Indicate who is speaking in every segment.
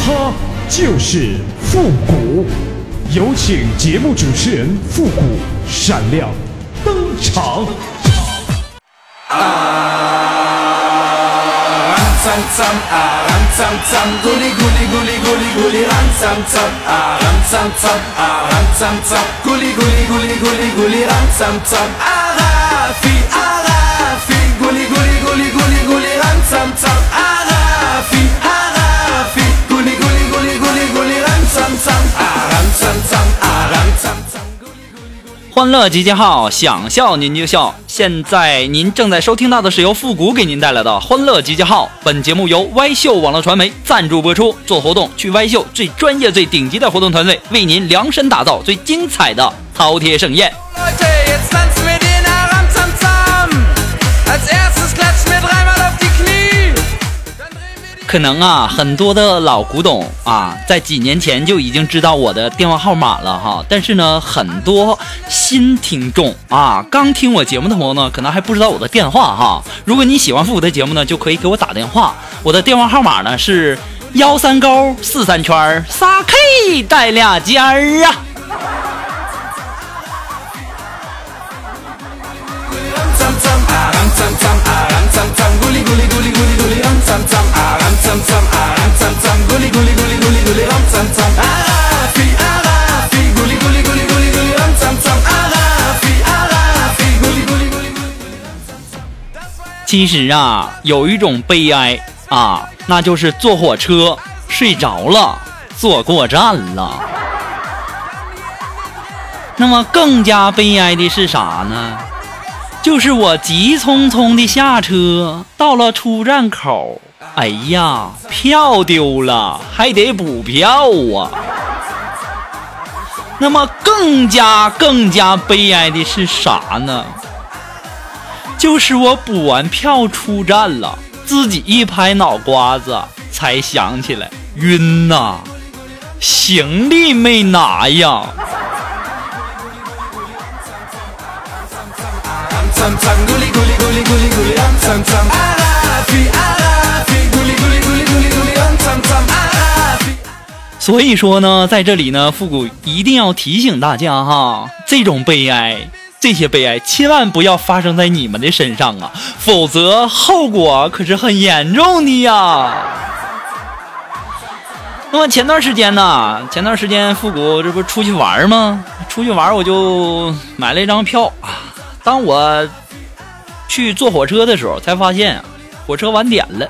Speaker 1: 他就是复古。有请节目主持人复古闪亮登场。
Speaker 2: 啊，啷桑桑啊，啷桑桑，咕哩咕哩咕哩咕哩咕哩，啷桑桑啊，啷桑桑啊，啷桑桑，咕哩咕哩咕哩咕哩咕哩，啷桑桑啊啦，飞啊啦，飞，咕哩咕哩咕哩咕哩咕哩，啷桑桑啊。
Speaker 3: 欢乐集结号，想笑您就笑。现在您正在收听到的是由复古给您带来的《欢乐集结号》。本节目由歪秀网络传媒赞助播出。做活动去歪秀最专业、最顶级的活动团队，为您量身打造最精彩的饕餮盛宴。可能啊，很多的老古董啊，在几年前就已经知道我的电话号码了哈。但是呢，很多新听众啊，刚听我节目的朋友呢，可能还不知道我的电话哈。如果你喜欢复古的节目呢，就可以给我打电话。我的电话号码呢是幺三勾四三圈儿仨 K 带俩尖儿啊。其实啊，有一种悲哀啊，那就是坐火车睡着了，坐过站了。那么更加悲哀的是啥呢？就是我急匆匆的下车，到了出站口，哎呀，票丢了，还得补票啊。那么更加更加悲哀的是啥呢？就是我补完票出站了，自己一拍脑瓜子，才想起来晕呐，行李没拿呀。所以说呢，在这里呢，复古一定要提醒大家哈，这种悲哀，这些悲哀，千万不要发生在你们的身上啊，否则后果可是很严重的呀。那么前段时间呢，前段时间复古这不出去玩吗？出去玩我就买了一张票啊。当我去坐火车的时候，才发现火车晚点了。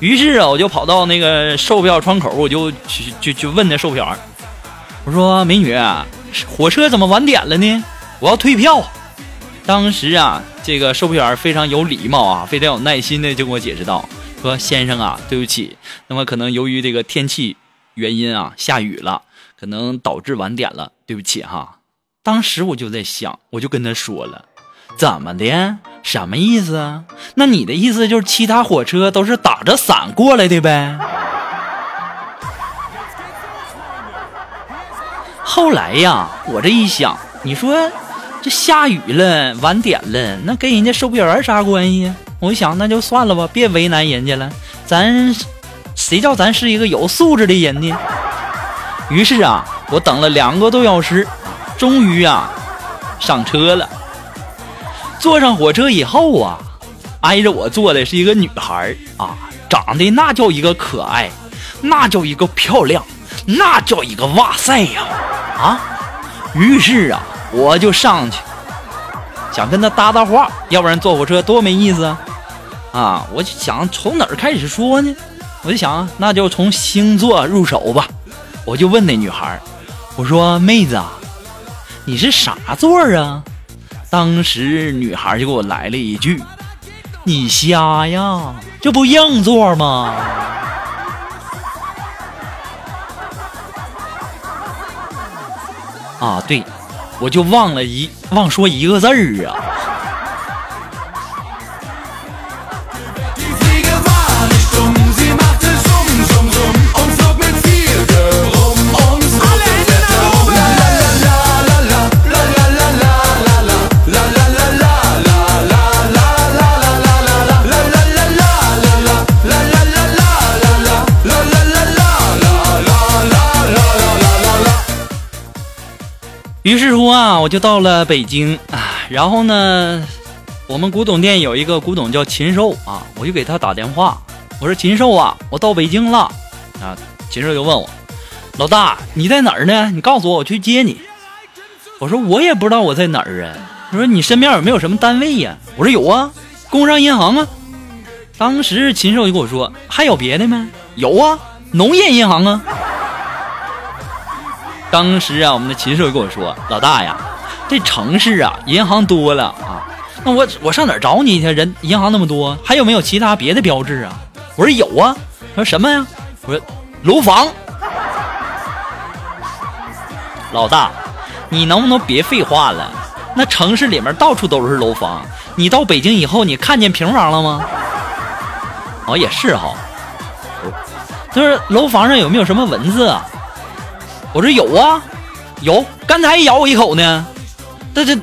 Speaker 3: 于是啊，我就跑到那个售票窗口，我就去就就问那售票员，我说：“美女，火车怎么晚点了呢？我要退票。”当时啊，这个售票员非常有礼貌啊，非常有耐心的就跟我解释道：“说先生啊，对不起，那么可能由于这个天气原因啊，下雨了，可能导致晚点了，对不起哈。”当时我就在想，我就跟他说了。怎么的？什么意思啊？那你的意思就是其他火车都是打着伞过来的呗？后来呀，我这一想，你说这下雨了，晚点了，那跟人家售票员啥关系？我一想，那就算了吧，别为难人家了。咱谁叫咱是一个有素质的人呢？于是啊，我等了两个多小时，终于啊上车了。坐上火车以后啊，挨着我坐的是一个女孩啊，长得那叫一个可爱，那叫一个漂亮，那叫一个哇塞呀啊！于是啊，我就上去想跟她搭搭话，要不然坐火车多没意思啊！啊，我就想从哪儿开始说呢？我就想那就从星座入手吧。我就问那女孩，我说妹子啊，你是啥座啊？当时女孩就给我来了一句你瞎呀这不硬座吗？啊对我就忘了一忘说一个字儿啊。于是乎啊，我就到了北京啊，然后呢，我们古董店有一个古董叫禽兽啊，我就给他打电话，我说禽兽啊，我到北京了啊，禽兽就问我，老大你在哪儿呢？你告诉我，我去接你。我说我也不知道我在哪儿啊。他说你身边有没有什么单位呀？我说有啊，工商银行啊。当时禽兽就跟我说，还有别的吗？有啊，农业银行啊。当时啊，我们的禽兽跟我说：“老大呀，这城市啊，银行多了啊，那我我上哪儿找你去？人银行那么多，还有没有其他别的标志啊？”我说有啊。他说什么呀？我说楼房。老大，你能不能别废话了？那城市里面到处都是楼房，你到北京以后，你看见平房了吗？哦，也是哈。就是楼房上有没有什么文字啊？我说有啊，有，刚才咬我一口呢，这这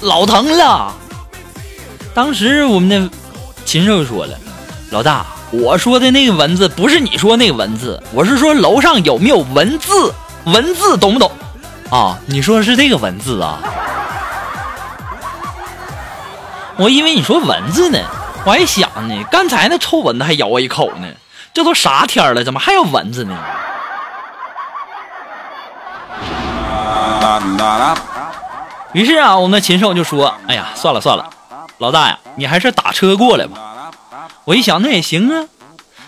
Speaker 3: 老疼了。当时我们的禽兽说了：“老大，我说的那个文字不是你说那个文字，我是说楼上有没有文字，文字懂不懂？啊，你说的是这个文字啊？我以为你说文字呢，我还想呢，刚才那臭蚊子还咬我一口呢，这都啥天了，怎么还有蚊子呢？”于是啊，我们的禽兽就说：“哎呀，算了算了，老大呀，你还是打车过来吧。”我一想，那也行啊，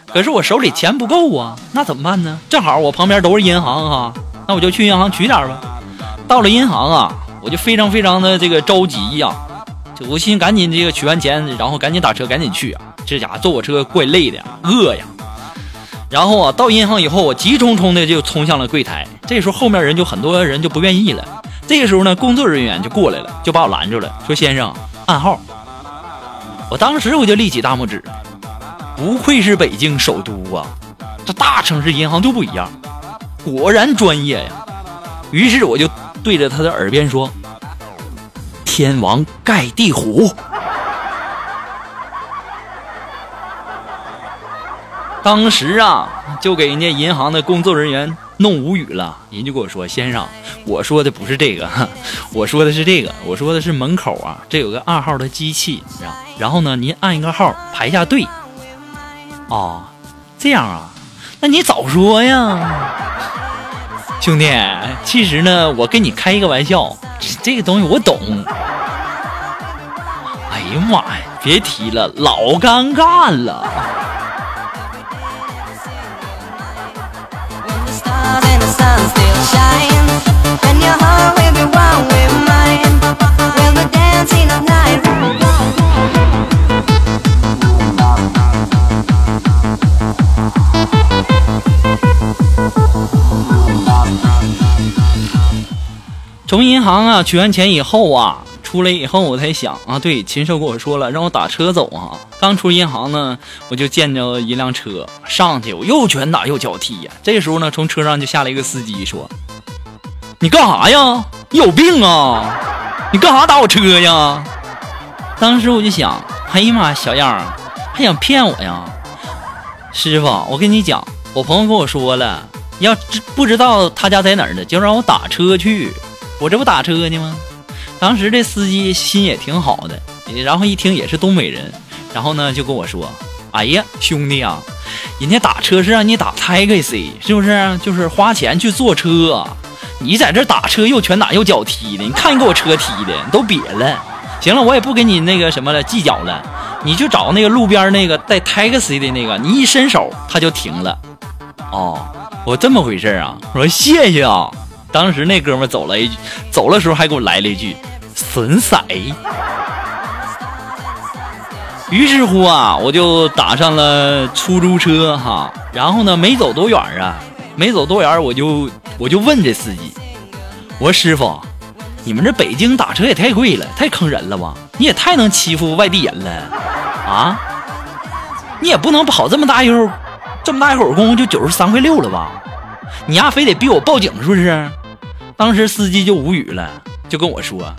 Speaker 3: 可是我手里钱不够啊，那怎么办呢？正好我旁边都是银行哈、那我就去银行取点吧。到了银行啊，我就非常非常的这个着急呀、就我心赶紧这个取完钱，然后赶紧打车，赶紧去啊。这家伙坐我车怪累的呀，饿呀。然后啊，到银行以后，我急冲冲的就冲向了柜台。这时候后面人就很多人就不愿意了。这个时候呢，工作人员就过来了，就把我拦住了，说：“先生，暗号。”我当时我就立起大拇指，不愧是北京首都啊，这大城市银行就不一样，果然专业呀。于是我就对着他的耳边说：“天王盖地虎。”当时啊，就给人家银行的工作人员弄无语了。人就跟我说：“先生，我说的不是这个，我说的是这个，我说的是门口啊，这有个二号的机器，你知道？然后呢，您按一个号排一下队。哦，这样啊，那你早说呀，兄弟。其实呢，我跟你开一个玩笑，这个东西我懂。哎呀妈呀，别提了，老尴尬了。从银行啊取完钱以后啊，出来以后我才想啊，对，禽兽跟我说了，让我打车走啊。刚出银行呢，我就见着一辆车，上去我又拳打又脚踢呀。这时候呢，从车上就下来一个司机说：“你干啥呀？你有病啊？你干啥打我车呀？”当时我就想，哎呀妈，小样儿，还想骗我呀？师傅，我跟你讲，我朋友跟我说了，要知不知道他家在哪儿呢，就让我打车去。我这不打车呢吗？当时这司机心也挺好的，然后一听也是东北人，然后呢就跟我说：“哎呀，兄弟啊，人家打车是让你打 taxi，是不是？就是花钱去坐车，你在这打车又拳打又脚踢的，你看你给我车踢的，都瘪了。行了，我也不跟你那个什么了计较了，你就找那个路边那个带 taxi 的那个，你一伸手他就停了。哦，我这么回事啊？我说谢谢啊。当时那哥们走了一句，走的时候还给我来了一句“损色”。于是乎啊，我就打上了出租车哈，然后呢，没走多远啊，没走多远，我就我就问这司机，我说师傅，你们这北京打车也太贵了，太坑人了吧？你也太能欺负外地人了啊！你也不能跑这么大一会儿，这么大一会儿功夫就九十三块六了吧？你丫非得逼我报警是不是？当时司机就无语了，就跟我说：“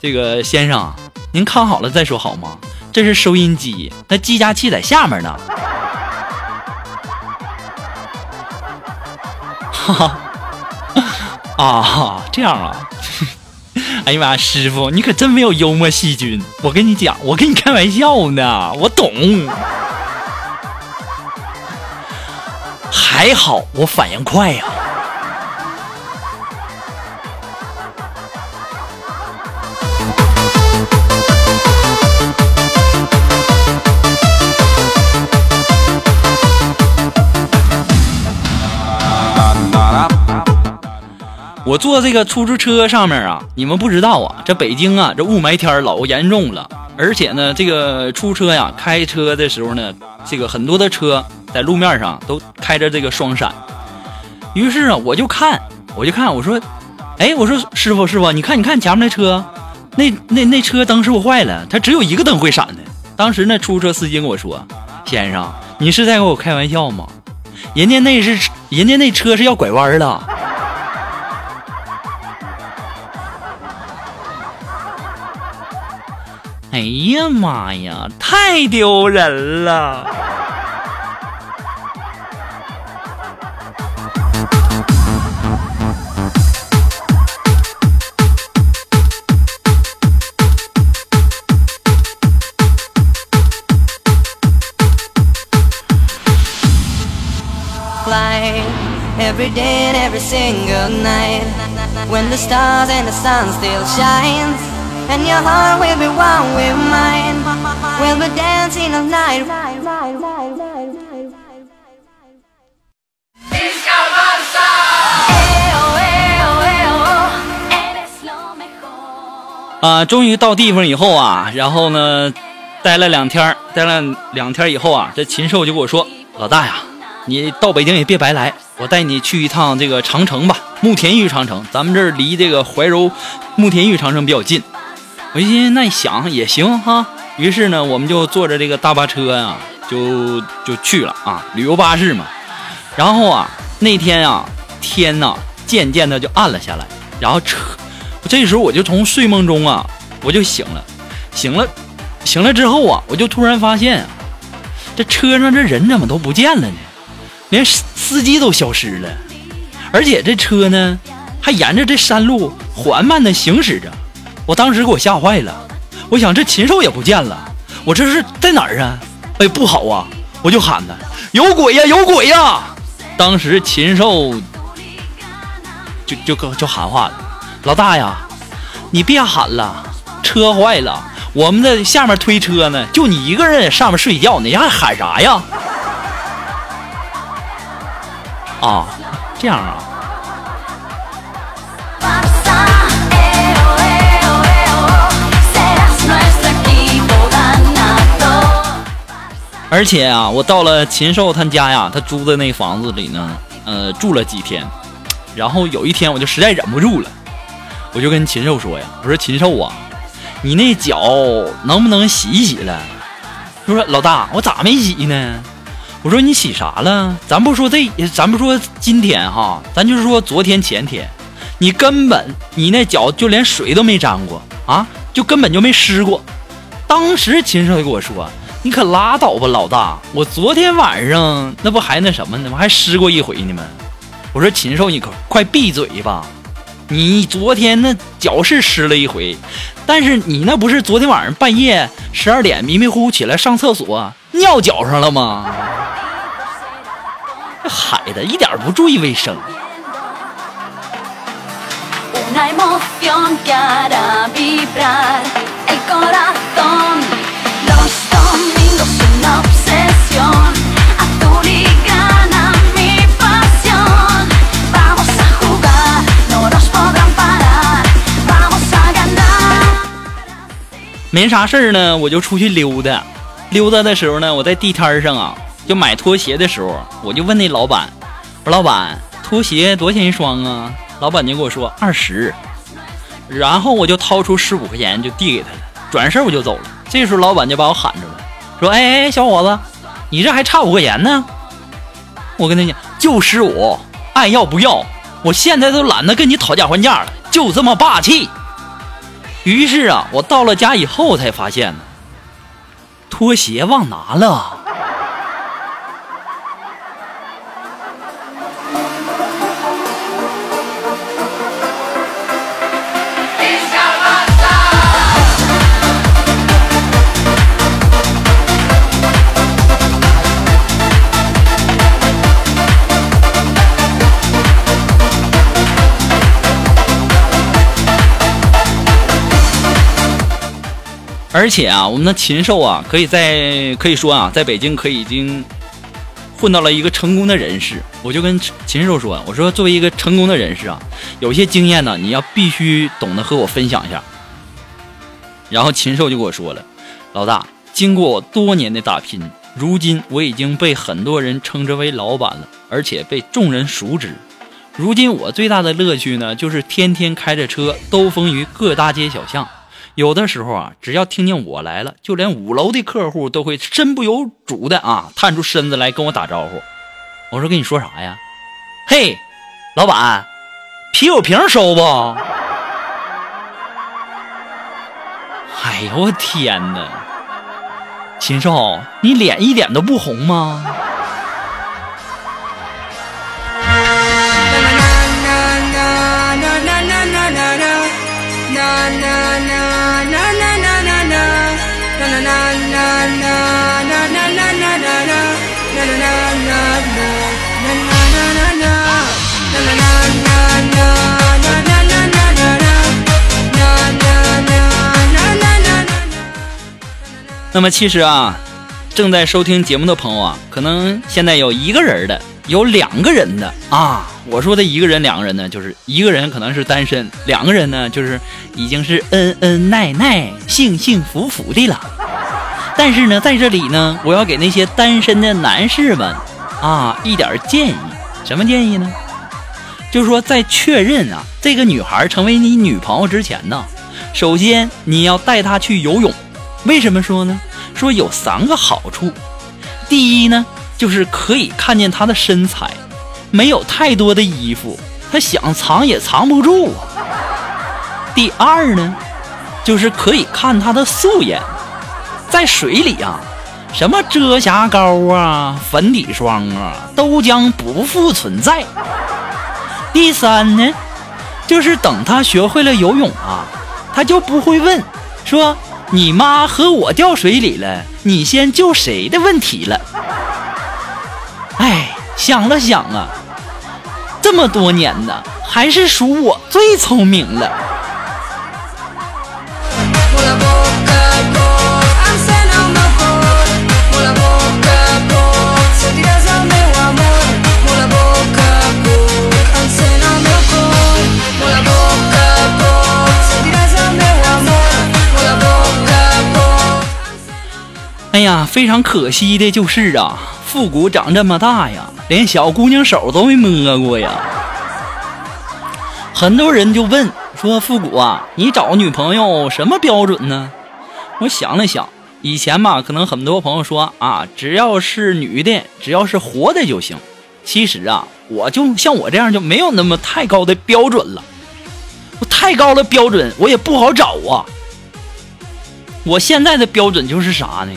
Speaker 3: 这个先生，您看好了再说好吗？这是收音机，那计价器在下面呢。”哈 啊，这样啊。哎呀妈呀，师傅，你可真没有幽默细菌！我跟你讲，我跟你开玩笑呢，我懂。还好我反应快呀。我坐这个出租车上面啊，你们不知道啊，这北京啊，这雾霾天老严重了，而且呢，这个出租车呀，开车的时候呢，这个很多的车在路面上都开着这个双闪。于是啊，我就看，我就看，我说，哎，我说师傅师傅，你看你看前面那车，那那那车灯是不是坏了？它只有一个灯会闪的。当时那出租车司机跟我说，先生，你是在跟我开玩笑吗？人家那是人家那车是要拐弯的。哎呀妈呀，太丢人了
Speaker 4: ！fly every day and every single night when the stars and the sun still shines and your heart will be one with mine we'll be dancing all night Eres lo mejor
Speaker 3: 啊，终于到地方以后啊，然后呢，待了两天，待了两天以后啊，这禽兽就跟我说：“老大呀，你到北京也别白来，我带你去一趟这个长城吧，慕田峪长城，咱们这儿离这个怀柔慕田峪长城比较近。”我一寻思，那想也行哈，于是呢，我们就坐着这个大巴车呀、就就去了啊，旅游巴士嘛。然后啊，那天啊，天呐，渐渐的就暗了下来，然后车，这时候我就从睡梦中啊，我就醒了，醒了，醒了之后啊，我就突然发现，这车上这人怎么都不见了呢？连司司机都消失了，而且这车呢，还沿着这山路缓慢的行驶着。我当时给我吓坏了，我想这禽兽也不见了，我这是在哪儿啊？哎，不好啊！我就喊他：“有鬼呀，有鬼呀！”当时禽兽就就就就喊话了：“老大呀，你别喊了，车坏了，我们在下面推车呢，就你一个人在上面睡觉，你还喊啥呀？” 啊，这样啊。而且啊，我到了禽兽他家呀，他租的那房子里呢，呃，住了几天。然后有一天，我就实在忍不住了，我就跟禽兽说呀：“我说禽兽啊，你那脚能不能洗一洗了？”他说：“老大，我咋没洗呢？”我说：“你洗啥了？咱不说这，咱不说今天哈，咱就是说昨天前天，你根本你那脚就连水都没沾过啊，就根本就没湿过。”当时禽兽就跟我说：“你可拉倒吧，老大！我昨天晚上那不还那什么呢吗？还湿过一回呢吗？”我说：“禽兽，你可快闭嘴吧！你昨天那脚是湿了一回，但是你那不是昨天晚上半夜十二点迷迷糊糊起来上厕所尿脚上了吗？这孩子一点不注意卫生。”没啥事儿呢，我就出去溜达。溜达的时候呢，我在地摊上啊，就买拖鞋的时候，我就问那老板：“我说老板，拖鞋多少钱一双啊？”老板就跟我说二十，然后我就掏出十五块钱就递给他了，转身我就走了。这时候老板就把我喊住了，说：“哎哎，小伙子，你这还差五块钱呢。”我跟他讲，就十五，爱要不要？我现在都懒得跟你讨价还价了，就这么霸气。于是啊，我到了家以后才发现呢，拖鞋忘拿了。而且啊，我们的禽兽啊，可以在可以说啊，在北京可以已经混到了一个成功的人士。我就跟禽兽说，我说作为一个成功的人士啊，有些经验呢，你要必须懂得和我分享一下。然后禽兽就跟我说了，老大，经过我多年的打拼，如今我已经被很多人称之为老板了，而且被众人熟知。如今我最大的乐趣呢，就是天天开着车兜风于各大街小巷。有的时候啊，只要听见我来了，就连五楼的客户都会身不由主的啊，探出身子来跟我打招呼。我说跟你说啥呀？嘿，老板，啤酒瓶收不？哎呦我天哪！禽兽，你脸一点都不红吗？那么其实啊，正在收听节目的朋友啊，可能现在有一个人的，有两个人的啊。我说的一个人、两个人呢，就是一个人可能是单身，两个人呢就是已经是恩恩爱爱、幸幸福福的了。但是呢，在这里呢，我要给那些单身的男士们啊一点建议，什么建议呢？就是说，在确认啊这个女孩成为你女朋友之前呢，首先你要带她去游泳。为什么说呢？说有三个好处。第一呢，就是可以看见他的身材，没有太多的衣服，他想藏也藏不住啊。第二呢，就是可以看他的素颜，在水里啊，什么遮瑕膏啊、粉底霜啊，都将不复存在。第三呢，就是等他学会了游泳啊，他就不会问说。你妈和我掉水里了，你先救谁的问题了？哎，想了想啊，这么多年呢，还是属我最聪明了。哎呀，非常可惜的就是啊，复古长这么大呀，连小姑娘手都没摸过呀。很多人就问说：“复古啊，你找女朋友什么标准呢？”我想了想，以前嘛，可能很多朋友说啊，只要是女的，只要是活的就行。其实啊，我就像我这样就没有那么太高的标准了。我太高的标准，我也不好找啊。我现在的标准就是啥呢？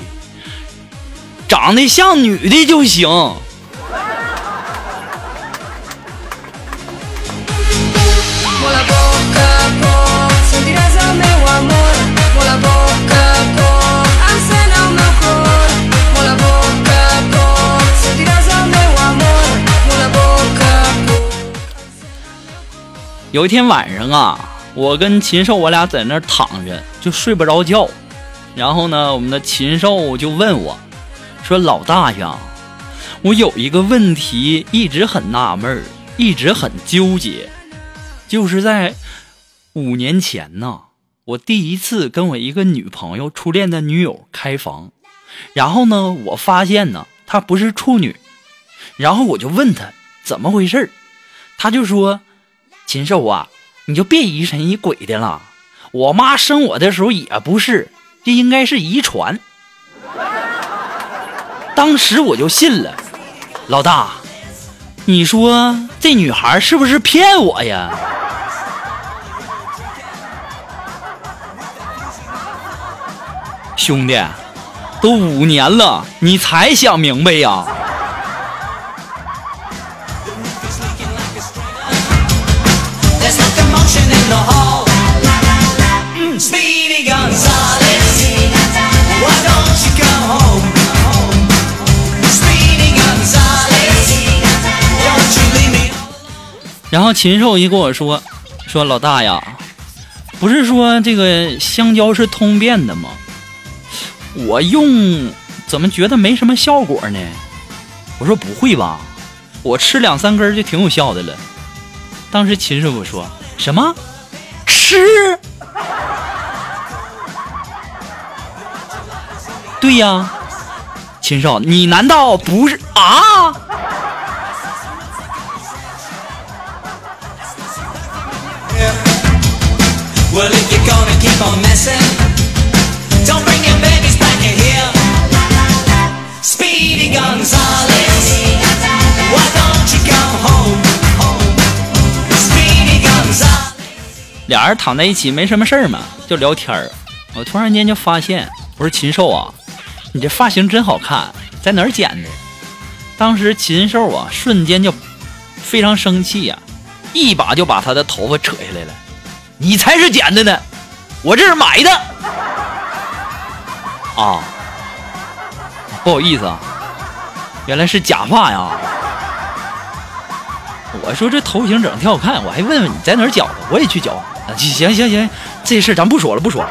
Speaker 3: 长得像女的就行。有一天晚上啊，我跟禽兽我俩在那躺着就睡不着觉，然后呢，我们的禽兽就问我。说老大呀，我有一个问题一直很纳闷，一直很纠结，就是在五年前呢，我第一次跟我一个女朋友初恋的女友开房，然后呢，我发现呢她不是处女，然后我就问她怎么回事，她就说禽兽啊，你就别疑神疑鬼的了。我妈生我的时候也不是，这应该是遗传。当时我就信了，老大，你说这女孩是不是骗我呀？兄弟，都五年了，你才想明白呀？然后禽兽一跟我说，说老大呀，不是说这个香蕉是通便的吗？我用怎么觉得没什么效果呢？我说不会吧，我吃两三根就挺有效的了。当时秦师傅说什么吃？对呀，秦少，你难道不是啊？
Speaker 5: Keep on messing, don't bring your babies back in here. Speedy Gonzales. Why don't you come home? home? Speedy Gonzales.
Speaker 3: 俩人躺在一起没什么事儿嘛，就聊天儿。我突然间就发现，我说禽兽啊，你这发型真好看，在哪儿剪的？当时禽兽啊，瞬间就非常生气呀、一把就把他的头发扯下来了。你才是剪的呢，我这是买的。啊，不好意思啊，原来是假发呀。我说这头型整的挺好看，我还问问你在哪儿剪的，我也去剪。行行行，这事咱不说了，不说了。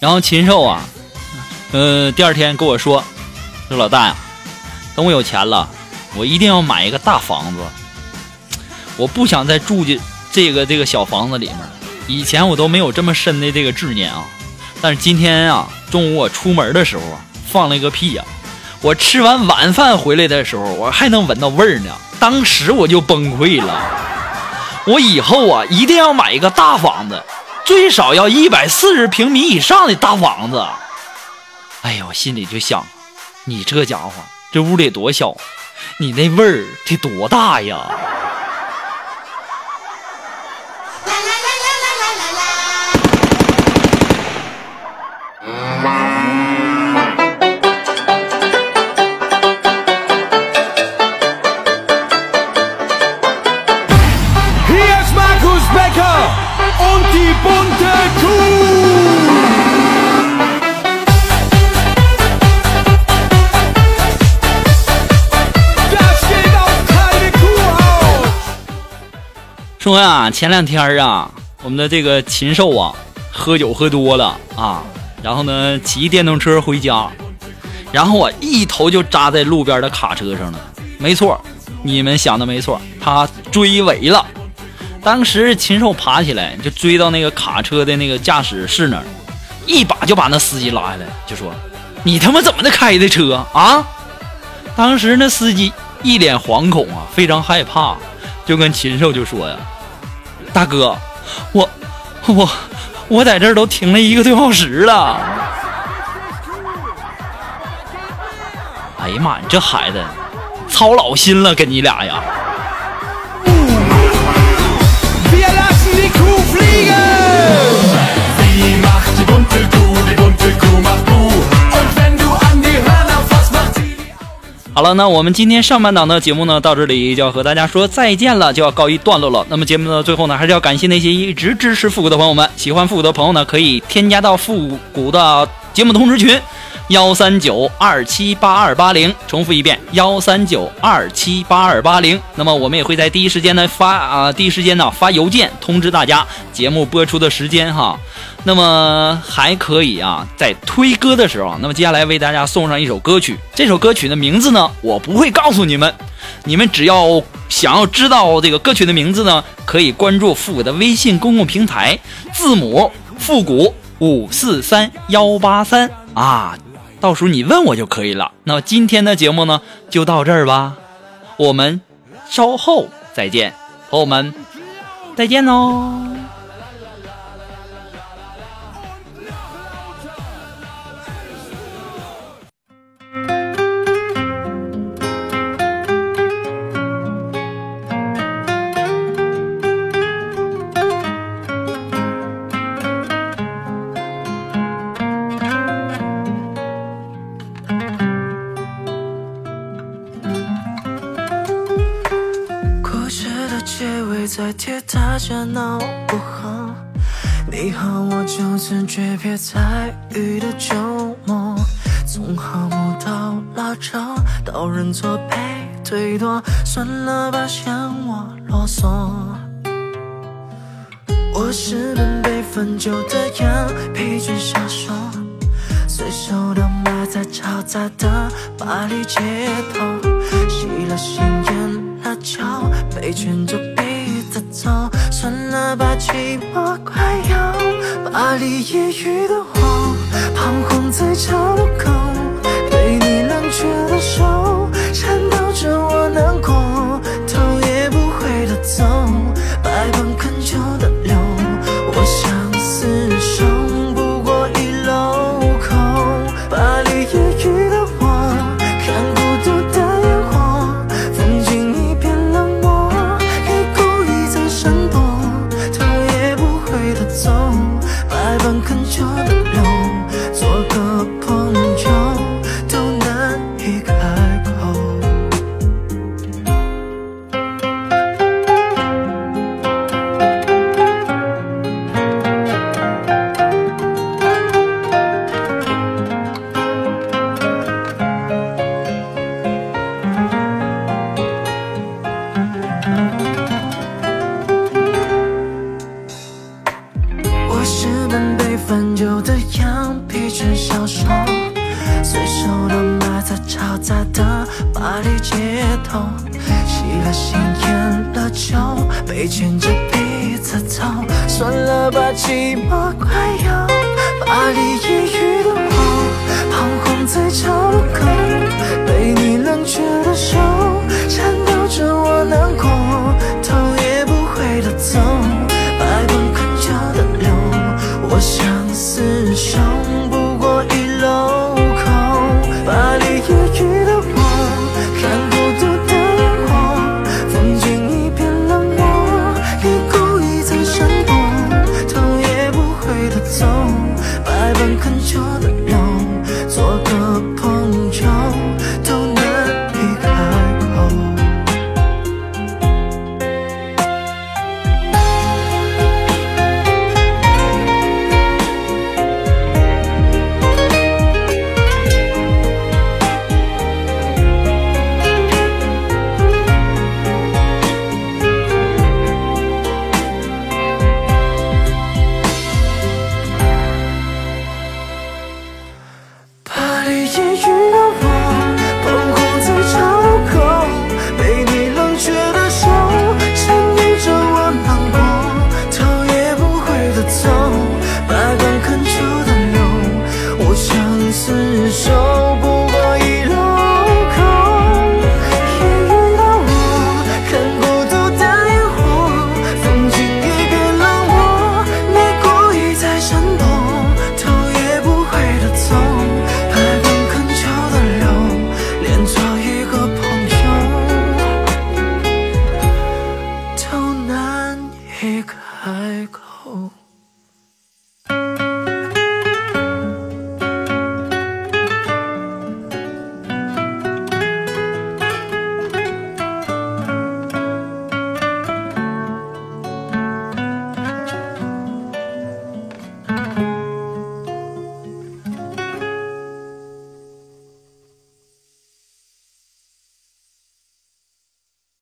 Speaker 3: 然后禽兽啊，呃，第二天跟我说，说老大呀，等我有钱了，我一定要买一个大房子。我不想再住进这个这个小房子里面。以前我都没有这么深的这个执念啊，但是今天啊，中午我出门的时候啊，放了一个屁呀、我吃完晚饭回来的时候，我还能闻到味儿呢。当时我就崩溃了。我以后啊，一定要买一个大房子，最少要一百四十平米以上的大房子。哎呀，我心里就想，你这家伙，这屋里多小，你那味儿得多大呀？说呀，前两天啊，我们的这个禽兽啊，喝酒喝多了啊，然后呢，骑电动车回家，然后啊，一头就扎在路边的卡车上了。没错，你们想的没错，他追尾了。当时禽兽爬起来就追到那个卡车的那个驾驶室那儿，一把就把那司机拉下来，就说：“你他妈怎么的开的车啊？”当时那司机一脸惶恐啊，非常害怕，就跟禽兽就说呀：“大哥，我我我在这儿都停了一个多小时了。”哎呀妈呀，你这孩子操老心了，跟你俩呀！好了，那我们今天上半档的节目呢，到这里就要和大家说再见了，就要告一段落了。那么节目的最后呢，还是要感谢那些一直支持复古的朋友们。喜欢复古的朋友呢，可以添加到复古的节目通知群，幺三九二七八二八零，重复一遍幺三九二七八二八零。那么我们也会在第一时间呢发啊、第一时间呢发邮件通知大家节目播出的时间哈。那么还可以啊，在推歌的时候，那么接下来为大家送上一首歌曲，这首歌曲的名字呢我不会告诉你们，你们只要想要知道这个歌曲的名字呢，可以关注复古的微信公共平台，字母复古五四三幺八三啊，到时候你问我就可以了。那么今天的节目呢，就到这儿吧，我们稍后再见，朋友们，再见喽。
Speaker 6: 铁塔下闹不好，你和我就此诀别在雨的周末，从和睦到拉扯，到认错被推脱，算了吧，嫌我啰嗦。我是本被分酒的羊，疲倦消瘦，随手的埋在嘈杂的巴黎街头，吸了香烟辣椒，被卷着走，算了吧，寂寞快要把你抑郁的我，彷徨在岔路口，